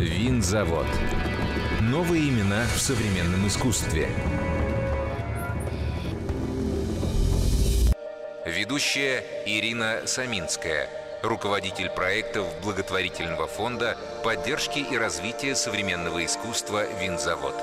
Винзавод. Новые имена в современном искусстве. Ведущая Ирина Саминская, руководитель проектов благотворительного фонда поддержки и развития современного искусства «Винзавод».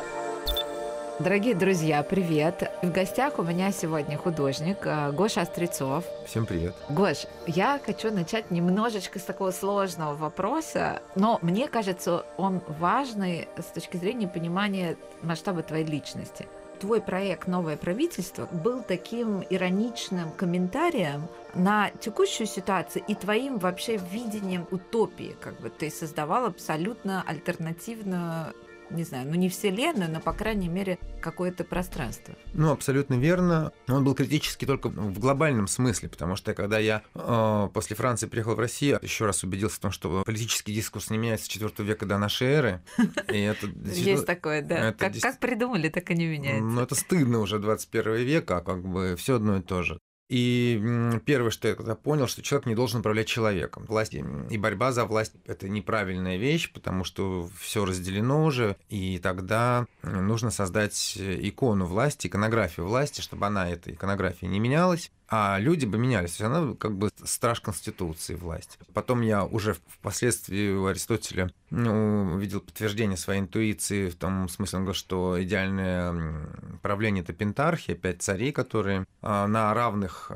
Дорогие друзья, привет! В гостях у меня сегодня художник э, Гоша Острецов. Всем привет. Гош, я хочу начать немножечко с такого сложного вопроса, но мне кажется, он важный с точки зрения понимания масштаба твоей личности. Твой проект «Новое правительство» был таким ироничным комментарием на текущую ситуацию и твоим вообще видением утопии. Как бы ты создавал абсолютно альтернативную не знаю, ну не вселенную, но, по крайней мере, какое-то пространство. Ну, абсолютно верно. Он был критический только в глобальном смысле, потому что когда я э, после Франции приехал в Россию, еще раз убедился в том, что политический дискурс не меняется с 4 века до нашей эры. Есть такое, да. Как придумали, так и не меняется. Ну, это стыдно уже 21 века, а как бы все одно и то же. И первое, что я тогда понял, что человек не должен управлять человеком. Власть и борьба за власть – это неправильная вещь, потому что все разделено уже, и тогда нужно создать икону власти, иконографию власти, чтобы она, эта иконография, не менялась, а люди бы менялись. Она как бы страж конституции власти. Потом я уже впоследствии у Аристотеля ну, подтверждение своей интуиции в том смысле, что идеальное правление – это пентархия, пять царей, которые а, на равных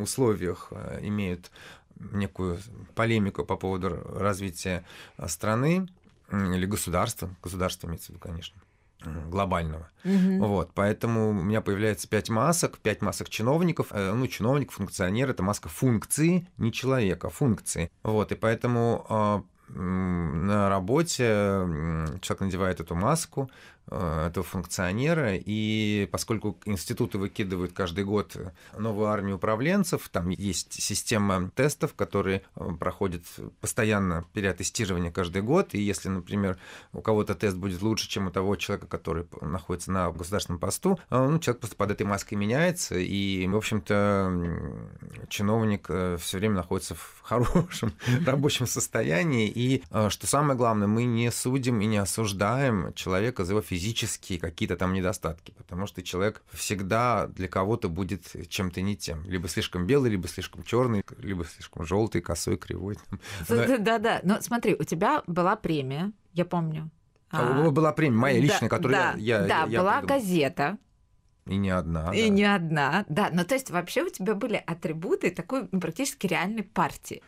условиях а, имеют некую полемику по поводу развития страны или государства, государство имеется в виду, конечно глобального. Угу. Вот, поэтому у меня появляется пять масок, пять масок чиновников, э, ну, чиновник, функционер, это маска функции, не человека, а функции. Вот, и поэтому а, на работе человек надевает эту маску, этого функционера, и поскольку институты выкидывают каждый год новую армию управленцев, там есть система тестов, которые э, проходят постоянно переаттестирование каждый год, и если, например, у кого-то тест будет лучше, чем у того человека, который находится на государственном посту, э, ну, человек просто под этой маской меняется, и, в общем-то, чиновник все время находится в хорошем рабочем состоянии, и, что самое главное, мы не судим и не осуждаем человека за его физическое физические какие-то там недостатки, потому что человек всегда для кого-то будет чем-то не тем. Либо слишком белый, либо слишком черный, либо слишком желтый, косой, кривой. Да-да. Но смотри, у тебя была премия, я помню. А, была премия моя личная, которую я... Да, была газета, и не одна. И да. не одна, да. Ну, то есть вообще у тебя были атрибуты такой ну, практически реальной партии.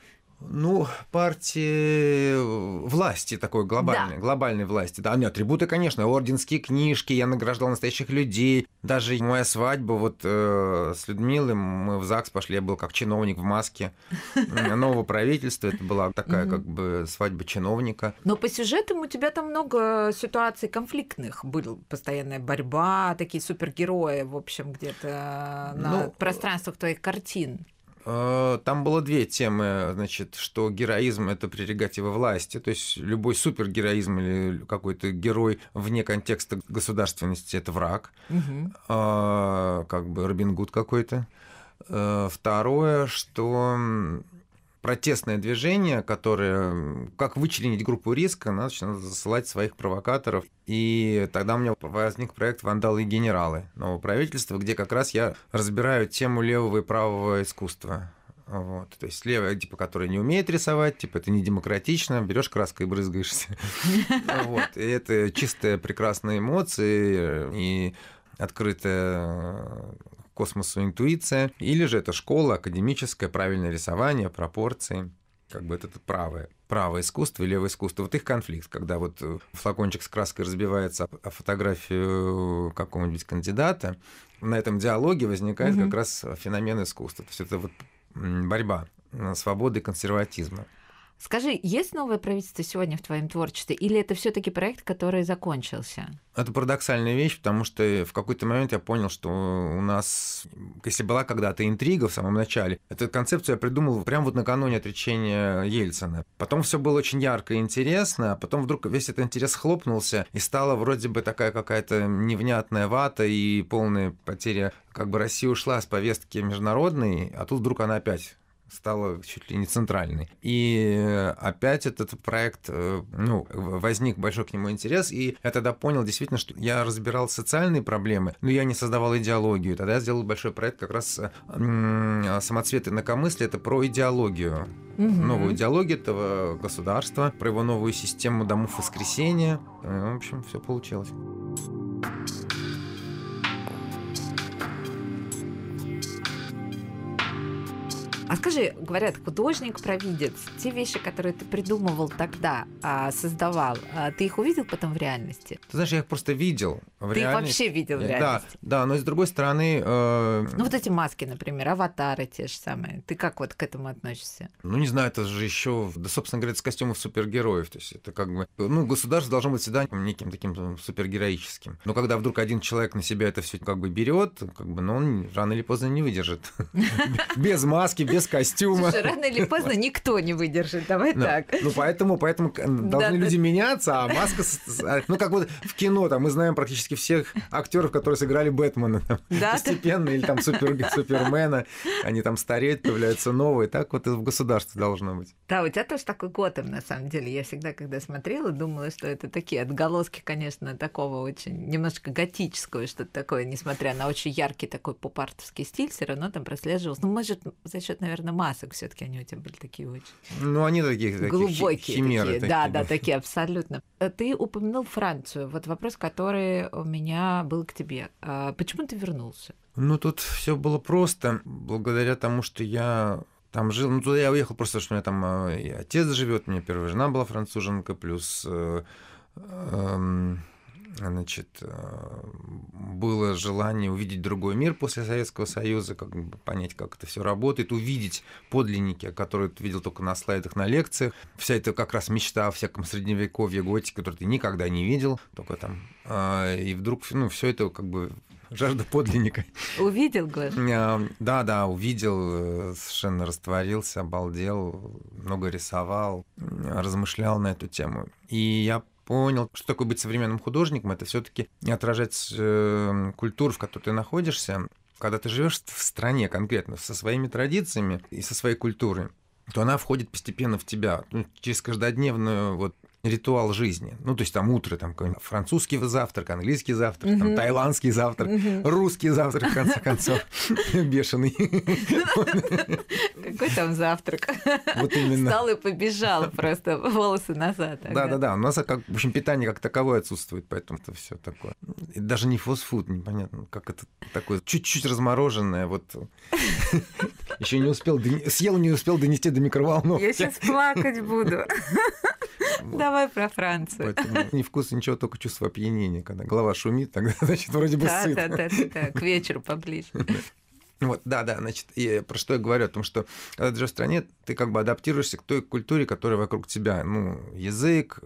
Ну, партии э, власти такой глобальной, да. глобальной власти. Да, не атрибуты, конечно, орденские книжки, я награждал настоящих людей. Даже моя свадьба вот э, с Людмилой, мы в ЗАГС пошли, я был как чиновник в маске нового правительства. Это была такая как бы свадьба чиновника. Но по сюжетам у тебя там много ситуаций конфликтных. Была постоянная борьба, такие супергерои, в общем, где-то на ну, пространствах твоих картин. Э, там было две темы, значит, что героизм – это прерогатива власти, то есть любой супергероизм или какой-то герой вне контекста государственности – это враг, угу. как бы Робин Гуд какой-то. Э, второе, что протестное движение, которое, как вычленить группу риска, надо засылать своих провокаторов. И тогда у меня возник проект «Вандалы и генералы» нового правительства, где как раз я разбираю тему левого и правого искусства. Вот. То есть левая, типа, которая не умеет рисовать, типа, это не демократично, берешь краской и брызгаешься. Вот. И это чистые прекрасные эмоции и открытая космосу интуиция, или же это школа, академическое, правильное рисование, пропорции как бы это правое, правое искусство и левое искусство. Вот их конфликт, когда вот э, флакончик с краской разбивается о фотографию какого-нибудь кандидата, на этом диалоге возникает угу. как раз феномен искусства. То есть это вот борьба свободы и консерватизма. Скажи, есть новое правительство сегодня в твоем творчестве, или это все-таки проект, который закончился? Это парадоксальная вещь, потому что в какой-то момент я понял, что у нас, если была когда-то интрига в самом начале, эту концепцию я придумал прямо вот накануне отречения Ельцина. Потом все было очень ярко и интересно, а потом вдруг весь этот интерес хлопнулся, и стала вроде бы такая какая-то невнятная вата и полная потеря как бы Россия ушла с повестки международной, а тут вдруг она опять стала чуть ли не центральной. И опять этот проект, э, ну, возник большой к нему интерес, и я тогда понял действительно, что я разбирал социальные проблемы, но я не создавал идеологию. Тогда я сделал большой проект как раз «Самоцветы инакомыслия», это про идеологию. Угу. Новую идеологию этого государства, про его новую систему домов воскресения. В общем, все получилось. А скажи, говорят, художник-провидец, те вещи, которые ты придумывал тогда, а, создавал, а, ты их увидел потом в реальности? Ты знаешь, я их просто видел в ты реальности. вообще видел в реальности? Да, да, но с другой стороны... Э... Ну вот эти маски, например, аватары те же самые. Ты как вот к этому относишься? Ну не знаю, это же еще, да, собственно говоря, с костюмов супергероев. То есть это как бы... Ну, государство должно быть всегда неким таким супергероическим. Но когда вдруг один человек на себя это все как бы берет, как бы, ну, он рано или поздно не выдержит. Без маски, без без костюма. Слушай, рано или поздно никто не выдержит, давай ну, так. Ну, поэтому, поэтому должны да, люди да. меняться, а маска... А, ну, как вот в кино, там, мы знаем практически всех актеров, которые сыграли Бэтмена там, да, постепенно, или там супер, Супермена, они там стареют, появляются новые, так вот и в государстве должно быть. Да, у тебя тоже такой Готэм, на самом деле. Я всегда, когда смотрела, думала, что это такие отголоски, конечно, такого очень немножко готического, что-то такое, несмотря на очень яркий такой поп-артовский стиль, все равно там прослеживался. Ну, может, за счет, наверное, наверное, масок все таки они у тебя были такие очень... Ну, они такие, такие глубокие химеры. Такие. Да, да, такие, абсолютно. Э, ты упомянул Францию. Вот вопрос, который у меня был к тебе. А почему ты вернулся? Ну, тут все было просто. Благодаря тому, что я там жил. Ну, туда я уехал просто, что у меня там э, и отец живет, у меня первая жена была француженка, плюс э, э, значит, э, было желание увидеть другой мир после Советского Союза, как бы понять, как это все работает, увидеть подлинники, которые ты видел только на слайдах, на лекциях. Вся эта как раз мечта о всяком средневековье, готике, которую ты никогда не видел, только там. А, и вдруг, ну, все это как бы жажда подлинника. Увидел, Глэш? Да, да, увидел, э, совершенно растворился, обалдел, много рисовал, размышлял на эту тему. И я понял, что такое быть современным художником, это все-таки не отражать э, культуру, в которой ты находишься. Когда ты живешь в стране конкретно, со своими традициями и со своей культурой, то она входит постепенно в тебя. Ну, через каждодневную вот ритуал жизни. Ну, то есть там утро, там французский завтрак, английский завтрак, там, тайландский завтрак, русский завтрак, в конце концов, бешеный. Какой там завтрак? Вот именно. Встал и побежал просто волосы назад. Да-да-да, у нас, как, в общем, питание как таковое отсутствует, поэтому это все такое. даже не фастфуд, непонятно, как это такое, чуть-чуть размороженное, вот еще не успел, съел, не успел донести до микроволновки. Я сейчас плакать буду. Давай про Францию. Поэтому ни вкуса, ничего, только чувство опьянения. Когда голова шумит, тогда, значит, вроде бы да, сыт. Да, да, да, да, к вечеру поближе. Вот, да, да, значит, и про что я говорю, о том, что когда ты живешь в стране, ты как бы адаптируешься к той культуре, которая вокруг тебя, ну, язык,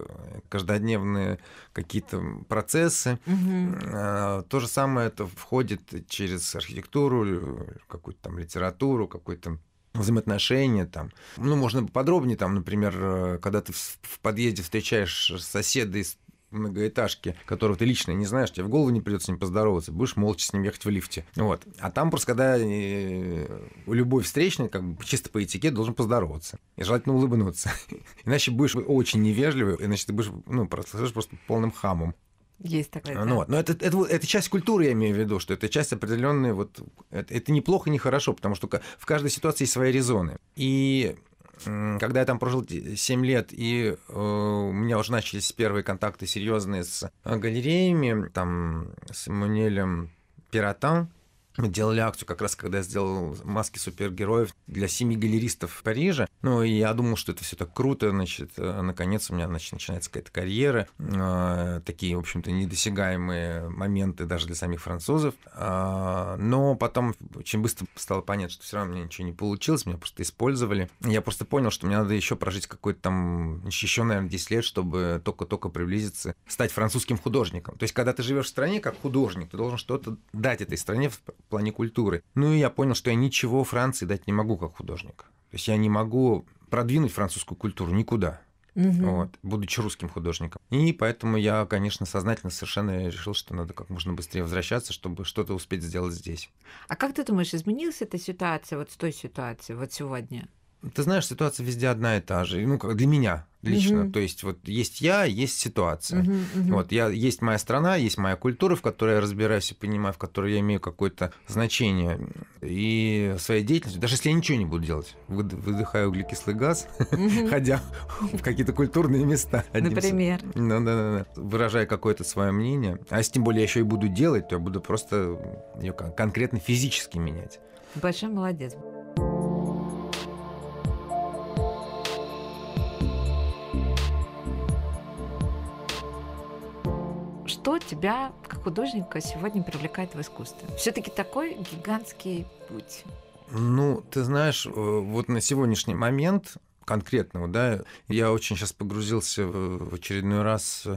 каждодневные какие-то процессы. Угу. То же самое это входит через архитектуру, какую-то там литературу, какой-то взаимоотношения там. Ну, можно подробнее там, например, э, когда ты в подъезде встречаешь соседа из многоэтажки, которого ты лично не знаешь, тебе в голову не придется с ним поздороваться, будешь молча с ним ехать в лифте. Вот. А там просто, когда э, любой встречный, как бы чисто по этикету, должен поздороваться. И желательно улыбнуться. Иначе будешь очень невежливый, иначе ты будешь, ну, просто, просто полным хамом. Есть такая. Ну, вот. Но это, это, это часть культуры, я имею в виду, что это часть определенной вот. Это, это неплохо, не хорошо, потому что в каждой ситуации есть свои резоны. И когда я там прожил 7 лет, и э, у меня уже начались первые контакты серьезные с галереями, там, с Эммануэлем Пиротан, мы делали акцию как раз, когда я сделал маски супергероев для семи галеристов в Париже. Ну, и я думал, что это все так круто, значит, э, наконец у меня значит, начинается какая-то карьера. Э, такие, в общем-то, недосягаемые моменты даже для самих французов. Э, но потом очень быстро стало понятно, что все равно мне ничего не получилось, меня просто использовали. Я просто понял, что мне надо еще прожить какой-то там, еще, наверное, 10 лет, чтобы только-только приблизиться, стать французским художником. То есть, когда ты живешь в стране как художник, ты должен что-то дать этой стране плане культуры. Ну и я понял, что я ничего Франции дать не могу как художник. То есть я не могу продвинуть французскую культуру никуда. Угу. Вот, будучи русским художником. И поэтому я, конечно, сознательно совершенно решил, что надо как можно быстрее возвращаться, чтобы что-то успеть сделать здесь. А как ты думаешь, изменилась эта ситуация вот с той ситуацией вот сегодня? Ты знаешь, ситуация везде одна и та же. Ну, как для меня лично. Мгм. То есть вот есть я, есть ситуация. Мгм, мгм. Вот я есть моя страна, есть моя культура, в которой я разбираюсь и понимаю, в которой я имею какое-то значение и своей деятельностью, даже если я ничего не буду делать, выд- выдыхаю углекислый газ, Мгм. ходя в какие-то культурные места. Например. Ну да, да, да. Выражая какое-то свое мнение. А если тем более я еще и буду делать, то я буду просто ее конкретно физически менять. Большой молодец. Что тебя, как художника, сегодня привлекает в искусстве? Все-таки такой гигантский путь. Ну, ты знаешь, э, вот на сегодняшний момент конкретно, вот, да, я очень сейчас погрузился в очередной раз э,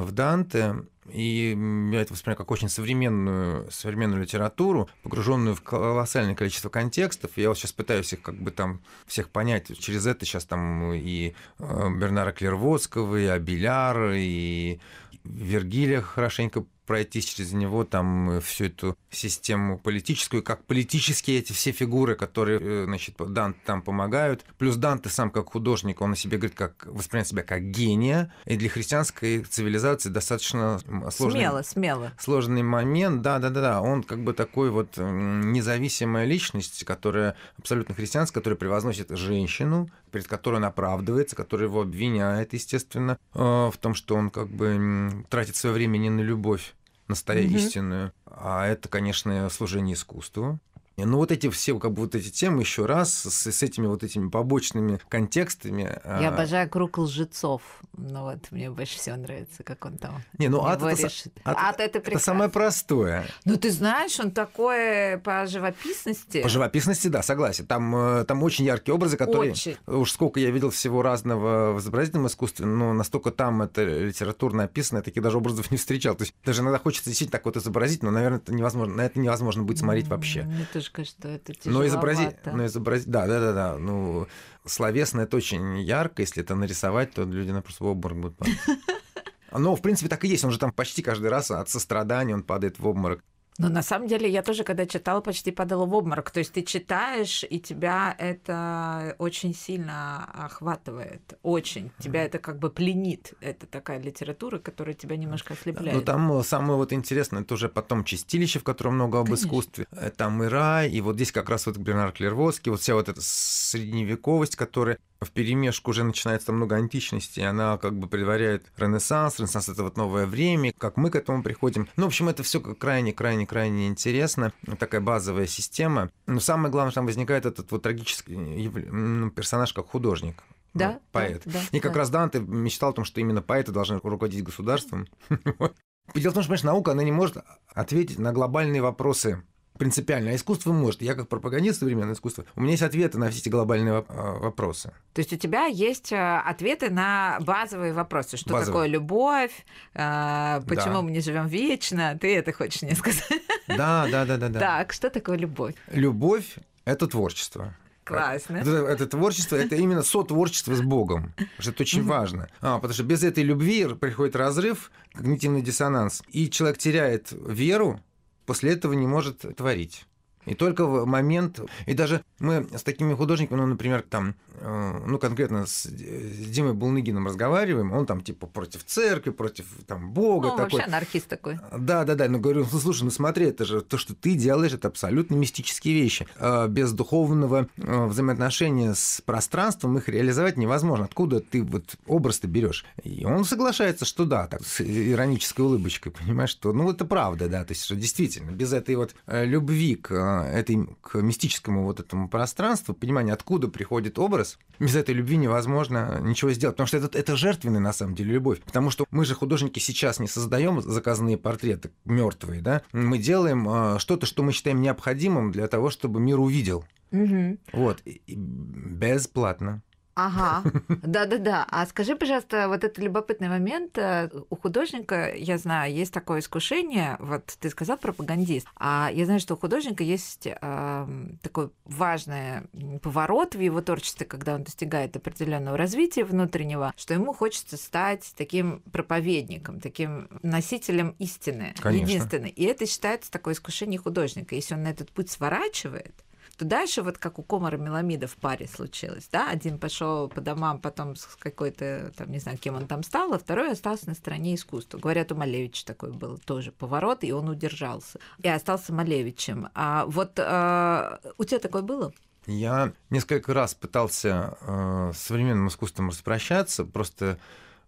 в Данте, и я это воспринимаю как очень современную, современную литературу, погруженную в колоссальное количество контекстов. Я вот сейчас пытаюсь их как бы там всех понять. Через это сейчас там и э, Бернара Клерводского, и Абеляр, и Вергилия хорошенько пройти через него, там всю эту систему политическую, как политические эти все фигуры, которые, э, значит, Данте там помогают. Плюс Данте сам как художник, он о себе говорит, как воспринимает себя как гения. И для христианской цивилизации достаточно сложный, Смело, смело. сложный момент. Да, да, да, да. Он как бы такой вот независимая личность, которая абсолютно христианская, которая превозносит женщину, перед которой он оправдывается, которая его обвиняет, естественно, э, в том, что он как бы тратит свое время не на любовь настоящую, Мгм. истинную, а это, конечно, служение искусству. Ну, вот эти все, как бы вот эти темы еще раз с, с этими вот этими побочными контекстами. Я а, обожаю круг лжецов. Ну вот, мне больше всего нравится, как он там Не, ну ад это, ад- Ад это это самое простое. Ну, ты знаешь, он такой по живописности. По живописности, да, согласен. Там, э, там очень яркие образы, которые... Очень. Уж сколько я видел всего разного в изобразительном искусстве, но настолько там это литературно описано, я таких даже образов не встречал. То есть даже иногда хочется действительно так вот изобразить, но, наверное, это невозможно, на это невозможно будет смотреть вообще. Мне кажется, что это Но изобразить, тяжеловато. но изобразить, да, да, да, да. Ну, словесно это очень ярко. Если это нарисовать, то люди на просто в обморок будут падать. Но, в принципе, так и есть. Он же там почти каждый раз от сострадания он падает в обморок. Но на самом деле я тоже, когда читала, почти падала в обморок. То есть ты читаешь, и тебя это очень сильно охватывает. Очень. Тебя это как бы пленит. Это такая литература, которая тебя немножко ослепляет. Ну, там э, самое вот интересное, это уже потом чистилище, в котором много об Конечно. искусстве. Э, Там и рай, и вот здесь как раз вот Бернар Клервоский, вот вся вот эта средневековость, которая в перемешку уже начинается много античности, она как бы предваряет Ренессанс. Ренессанс — это вот новое время, как мы к этому приходим. Ну, в общем, это все крайне-крайне-крайне интересно. Такая базовая система. Но самое главное, что там возникает этот вот трагический ну, персонаж как художник. да, ну, поэт. Да, да, И как да. раз Данте мечтал о том, что именно поэты должны руководить государством. Дело в том, что, понимаешь, наука, она не может ответить на глобальные вопросы принципиально, а искусство может. Я как пропагандист современного искусства, у меня есть ответы на все эти глобальные а, вопросы. То есть у тебя есть э, ответы на базовые вопросы. Что Базовые. такое любовь? э, Почему Да. мы не живем вечно? Ты это хочешь мне сказать? Да, да, да, да, да. Так, что такое любовь? Любовь — это творчество. Классно. Это, это творчество, это именно сотворчество с Богом. Что это очень важно. А, потому что без этой любви приходит разрыв, когнитивный диссонанс. И человек теряет веру, после этого не может творить. И только в момент... И даже мы с такими художниками, ну, например, там, э, ну, конкретно с, Димой Булныгиным разговариваем, он там, типа, против церкви, против, там, Бога Ну, такой. вообще анархист такой. Да, да, да. Но говорю, ну слушай, ну смотри, это же то, что ты делаешь, это абсолютно мистические вещи. А, Без духовного э, взаимоотношения с пространством их реализовать невозможно. Откуда ты вот образ ты берешь? И он соглашается, что да, так, с иронической улыбочкой, понимаешь, что ну это правда, да, то есть что действительно без этой вот э, любви к этой к мистическому вот этому пространству, понимания, откуда приходит образ, без этой любви невозможно ничего сделать, потому что это, это жертвенная на самом деле любовь, потому что мы же художники сейчас не создаем заказанные портреты мертвые, да, мы делаем э, что-то, что мы считаем необходимым для того, чтобы мир увидел, Мгм. вот, и- и бесплатно. Ага, да-да-да. А скажи, пожалуйста, вот этот любопытный момент. э, У художника, я знаю, есть такое искушение, вот ты сказал пропагандист, а я знаю, что у художника есть эм, такой важный поворот в его творчестве, когда он достигает определенного развития внутреннего, что ему хочется стать таким проповедником, таким носителем истины, Конечно. единственной. И это считается такое искушение художника. Если он на этот путь сворачивает, что дальше вот как у Комара Меламида в паре случилось, да, один пошел по домам, потом с какой-то, там, не знаю, кем он там стал, а второй остался на стороне искусства. Говорят, у Малевича такой был тоже поворот, и он удержался. И остался Малевичем. А вот а, у тебя такое было? Я несколько раз пытался э, с современным искусством распрощаться, просто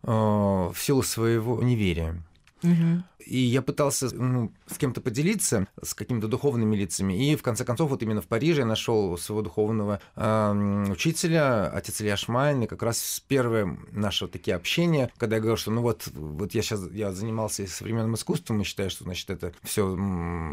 э, в силу своего неверия. И я пытался ну, с кем-то поделиться, с какими-то духовными лицами. И в конце концов, вот именно в Париже я нашел своего духовного э, учителя, отец Илья Шмайн, и как раз первое наше вот такие общения, когда я говорил, что ну вот, вот я сейчас я занимался современным искусством и считаю, что значит это все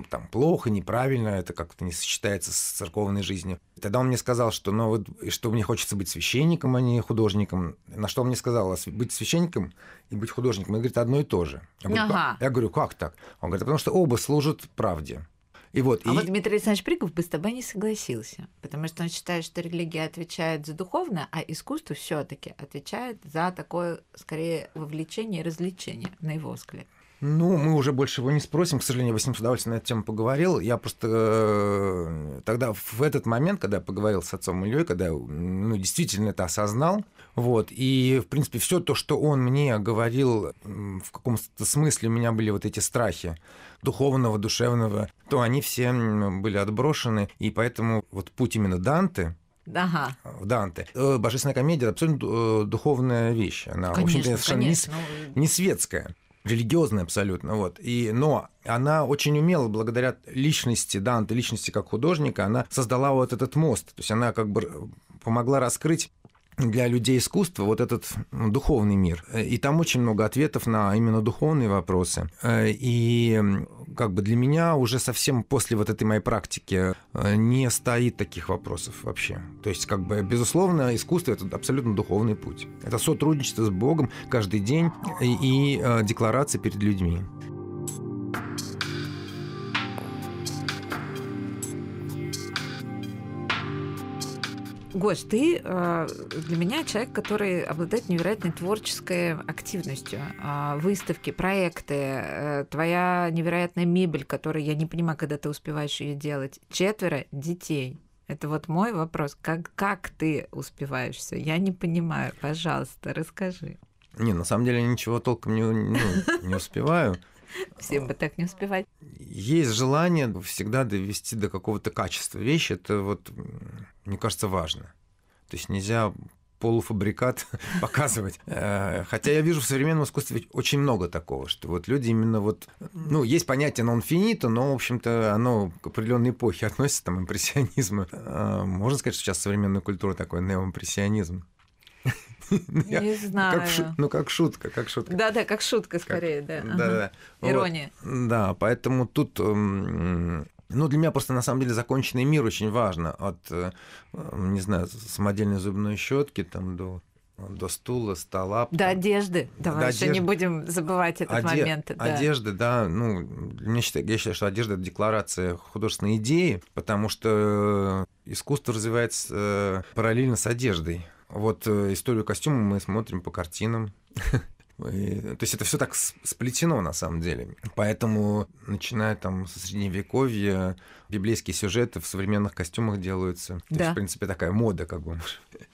там плохо, неправильно, это как-то не сочетается с церковной жизнью. Тогда он мне сказал, что ну вот, что мне хочется быть священником, а не художником. На что он мне сказал, быть священником и быть художником, это, говорит, одно и то же. Я говорю, Ага. я говорю, как так? Он говорит, потому что оба служат правде. И вот, А и... вот Дмитрий Александрович Приков бы с тобой не согласился, потому что он считает, что религия отвечает за духовное, а искусство все таки отвечает за такое, скорее, вовлечение и развлечение, на его взгляд. Ну, мы уже больше его не спросим. К сожалению, я с ним с удовольствием на эту тему поговорил. Я просто э, тогда, в этот момент, когда я поговорил с отцом Ильей, когда я, ну, действительно это осознал, вот, и, в принципе, все то, что он мне говорил, в каком-то смысле у меня были вот эти страхи духовного, душевного, то они все были отброшены, и поэтому вот путь именно Данте, Ага, в Данте. э, Божественная комедия это абсолютно э, духовная вещь. Она, в общем-то, конечно, совершенно не, конечно. ну, не светская, религиозная абсолютно. Вот. И, но она очень умела, благодаря личности Данте, личности как художника, она создала вот этот мост. То есть она как бы помогла раскрыть для людей искусства вот этот духовный мир. И там очень много ответов на именно духовные вопросы. Э, И как бы для меня уже совсем после вот этой моей практики э, не стоит таких вопросов вообще. То есть, как бы, безусловно, искусство — это абсолютно духовный путь. Это сотрудничество с Богом каждый день и, и э, декларация перед людьми. Гош, ты э, для меня человек, который обладает невероятной творческой активностью. А, выставки, проекты, э, твоя невероятная мебель, которую я не понимаю, когда ты успеваешь ее делать. Четверо детей. Это вот мой вопрос. Как, как ты успеваешь все? Я не понимаю. Пожалуйста, расскажи. Не, на самом деле ничего толком не, ну, не успеваю. Всем бы так не успевать. Есть желание всегда довести до какого-то качества вещи. Это вот, мне кажется, важно. То есть нельзя полуфабрикат показывать. Э, Хотя я вижу в современном искусстве очень много такого, что вот люди именно вот... Ну, есть понятие нон-финита, но, в общем-то, оно к определенной эпохе относится, там, импрессионизма. Э, Можно сказать, что сейчас современная культура такой неоимпрессионизм. Не знаю. Как шу- Ну, как шутка, как шутка. Да-да, как шутка скорее, да. Да, Ага. да. Вот. Ирония. Да, поэтому тут, м, ну, для меня просто на самом деле законченный мир очень важно. От, э, не знаю, самодельной зубной щетки там до до стула, стола. До одежды. Давай До еще не одежды. будем забывать этот оде- момент. Да. Одежды, да, ну, меня считаю, я считаю, что одежда это декларация художественной идеи, потому что искусство развивается э, параллельно с одеждой. Вот э, историю костюма мы смотрим по картинам. И, то есть это все так сплетено на самом деле. Поэтому, начиная там со средневековья, библейские сюжеты в современных костюмах делаются. То Да. есть, в принципе, такая мода, как бы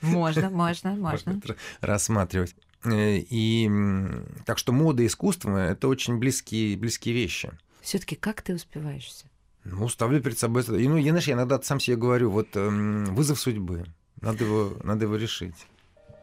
Можно, можно, можно рассматривать. Э, И так что мода и искусство это очень близкие, близкие вещи. Все-таки как ты успеваешь все? Ну, ставлю перед собой... И, ну, я, знаешь, я иногда сам себе говорю, вот эм, вызов судьбы. Надо его, надо его решить.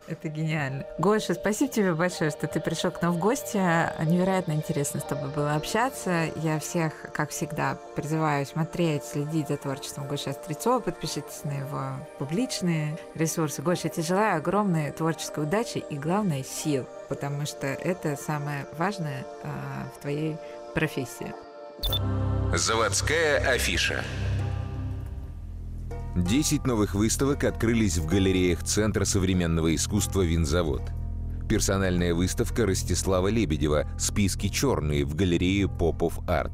Это гениально. Гоша, спасибо тебе большое, что ты пришел к нам в гости. Невероятно интересно с тобой было общаться. Я всех, как всегда, призываю смотреть, следить за творчеством Гоши Острецова. Подпишитесь на его публичные ресурсы. Гоша, я тебе желаю огромной творческой удачи и, главное, сил, потому что это самое важное а, в твоей профессии. Заводская афиша. 10 новых выставок открылись в галереях Центра современного искусства «Винзавод». Персональная выставка Ростислава Лебедева «Списки черные» в галерее «Попов Арт».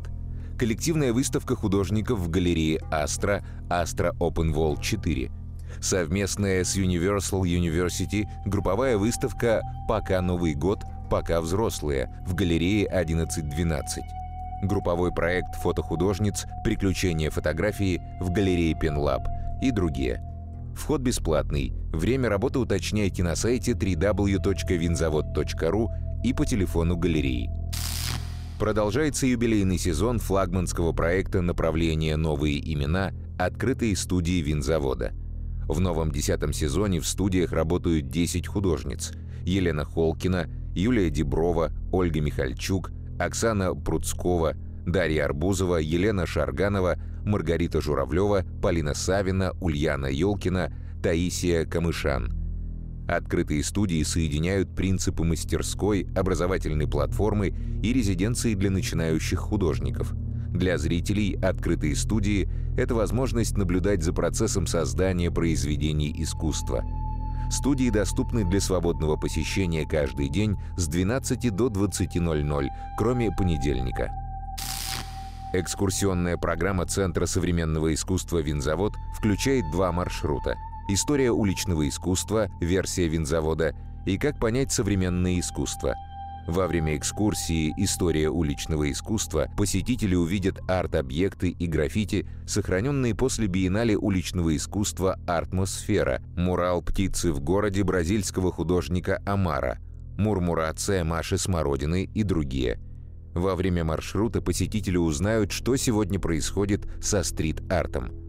Коллективная выставка художников в галерее «Астра» «Астра Open Wall 4». Совместная с Universal University групповая выставка «Пока Новый год, пока взрослые» в галерее 11.12. Групповой проект фотохудожниц «Приключения фотографии» в галерее Пенлаб. И другие. Вход бесплатный. Время работы уточняйте на сайте www.винзавод.ру и по телефону галереи. Продолжается юбилейный сезон флагманского проекта направления «Новые имена» открытые студии винзавода. В новом десятом сезоне в студиях работают 10 художниц. Елена Холкина, Юлия Деброва, Ольга Михальчук, Оксана Пруцкова, Дарья Арбузова, Елена Шарганова, Маргарита Журавлева, Полина Савина, Ульяна Ёлкина, Таисия Камышан – Открытые студии соединяют принципы мастерской, образовательной платформы и резиденции для начинающих художников. Для зрителей открытые студии – это возможность наблюдать за процессом создания произведений искусства. Студии доступны для свободного посещения каждый день с 12 до 20.00, кроме понедельника. Экскурсионная программа Центра современного искусства «Винзавод» включает два маршрута – История уличного искусства, версия винзавода и как понять современное искусство. Во время экскурсии «История уличного искусства» посетители увидят арт-объекты и граффити, сохраненные после биеннале уличного искусства «Артмосфера», мурал «Птицы в городе» бразильского художника Амара, мурмурация Маши Смородины и другие. Во время маршрута посетители узнают, что сегодня происходит со стрит-артом –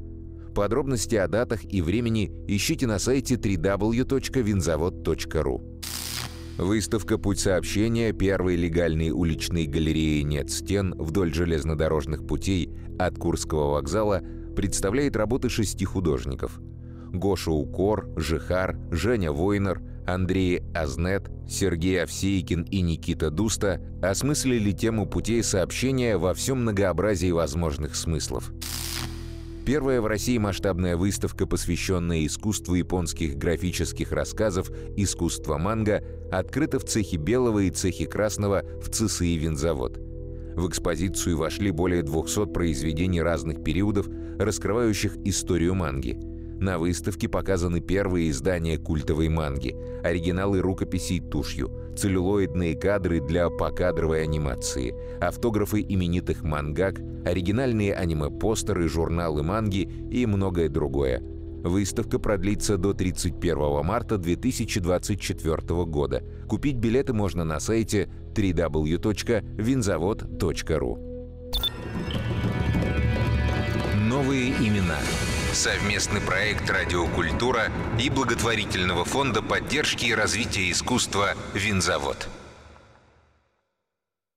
Подробности о датах и времени ищите на сайте www.винзавод.ру. Выставка «Путь сообщения» первой легальной уличной галереи «Нет стен» вдоль железнодорожных путей от Курского вокзала представляет работы шести художников. Гоша Укор, Жихар, Женя Войнер, Андрей Азнет, Сергей Овсейкин и Никита Дуста осмыслили тему путей сообщения во всем многообразии возможных смыслов. Первая в России масштабная выставка, посвященная искусству японских графических рассказов «Искусство манго», открыта в цехе белого и цехе красного в ЦСИ «Винзавод». В экспозицию вошли более 200 произведений разных периодов, раскрывающих историю манги – на выставке показаны первые издания культовой манги, оригиналы рукописей тушью, целлюлоидные кадры для покадровой анимации, автографы именитых мангак, оригинальные аниме-постеры, журналы манги и многое другое. Выставка продлится до 31 марта 2024 года. Купить билеты можно на сайте www.винзавод.ру. Новые имена – Совместный проект «Радиокультура» и благотворительного фонда поддержки и развития искусства «Винзавод».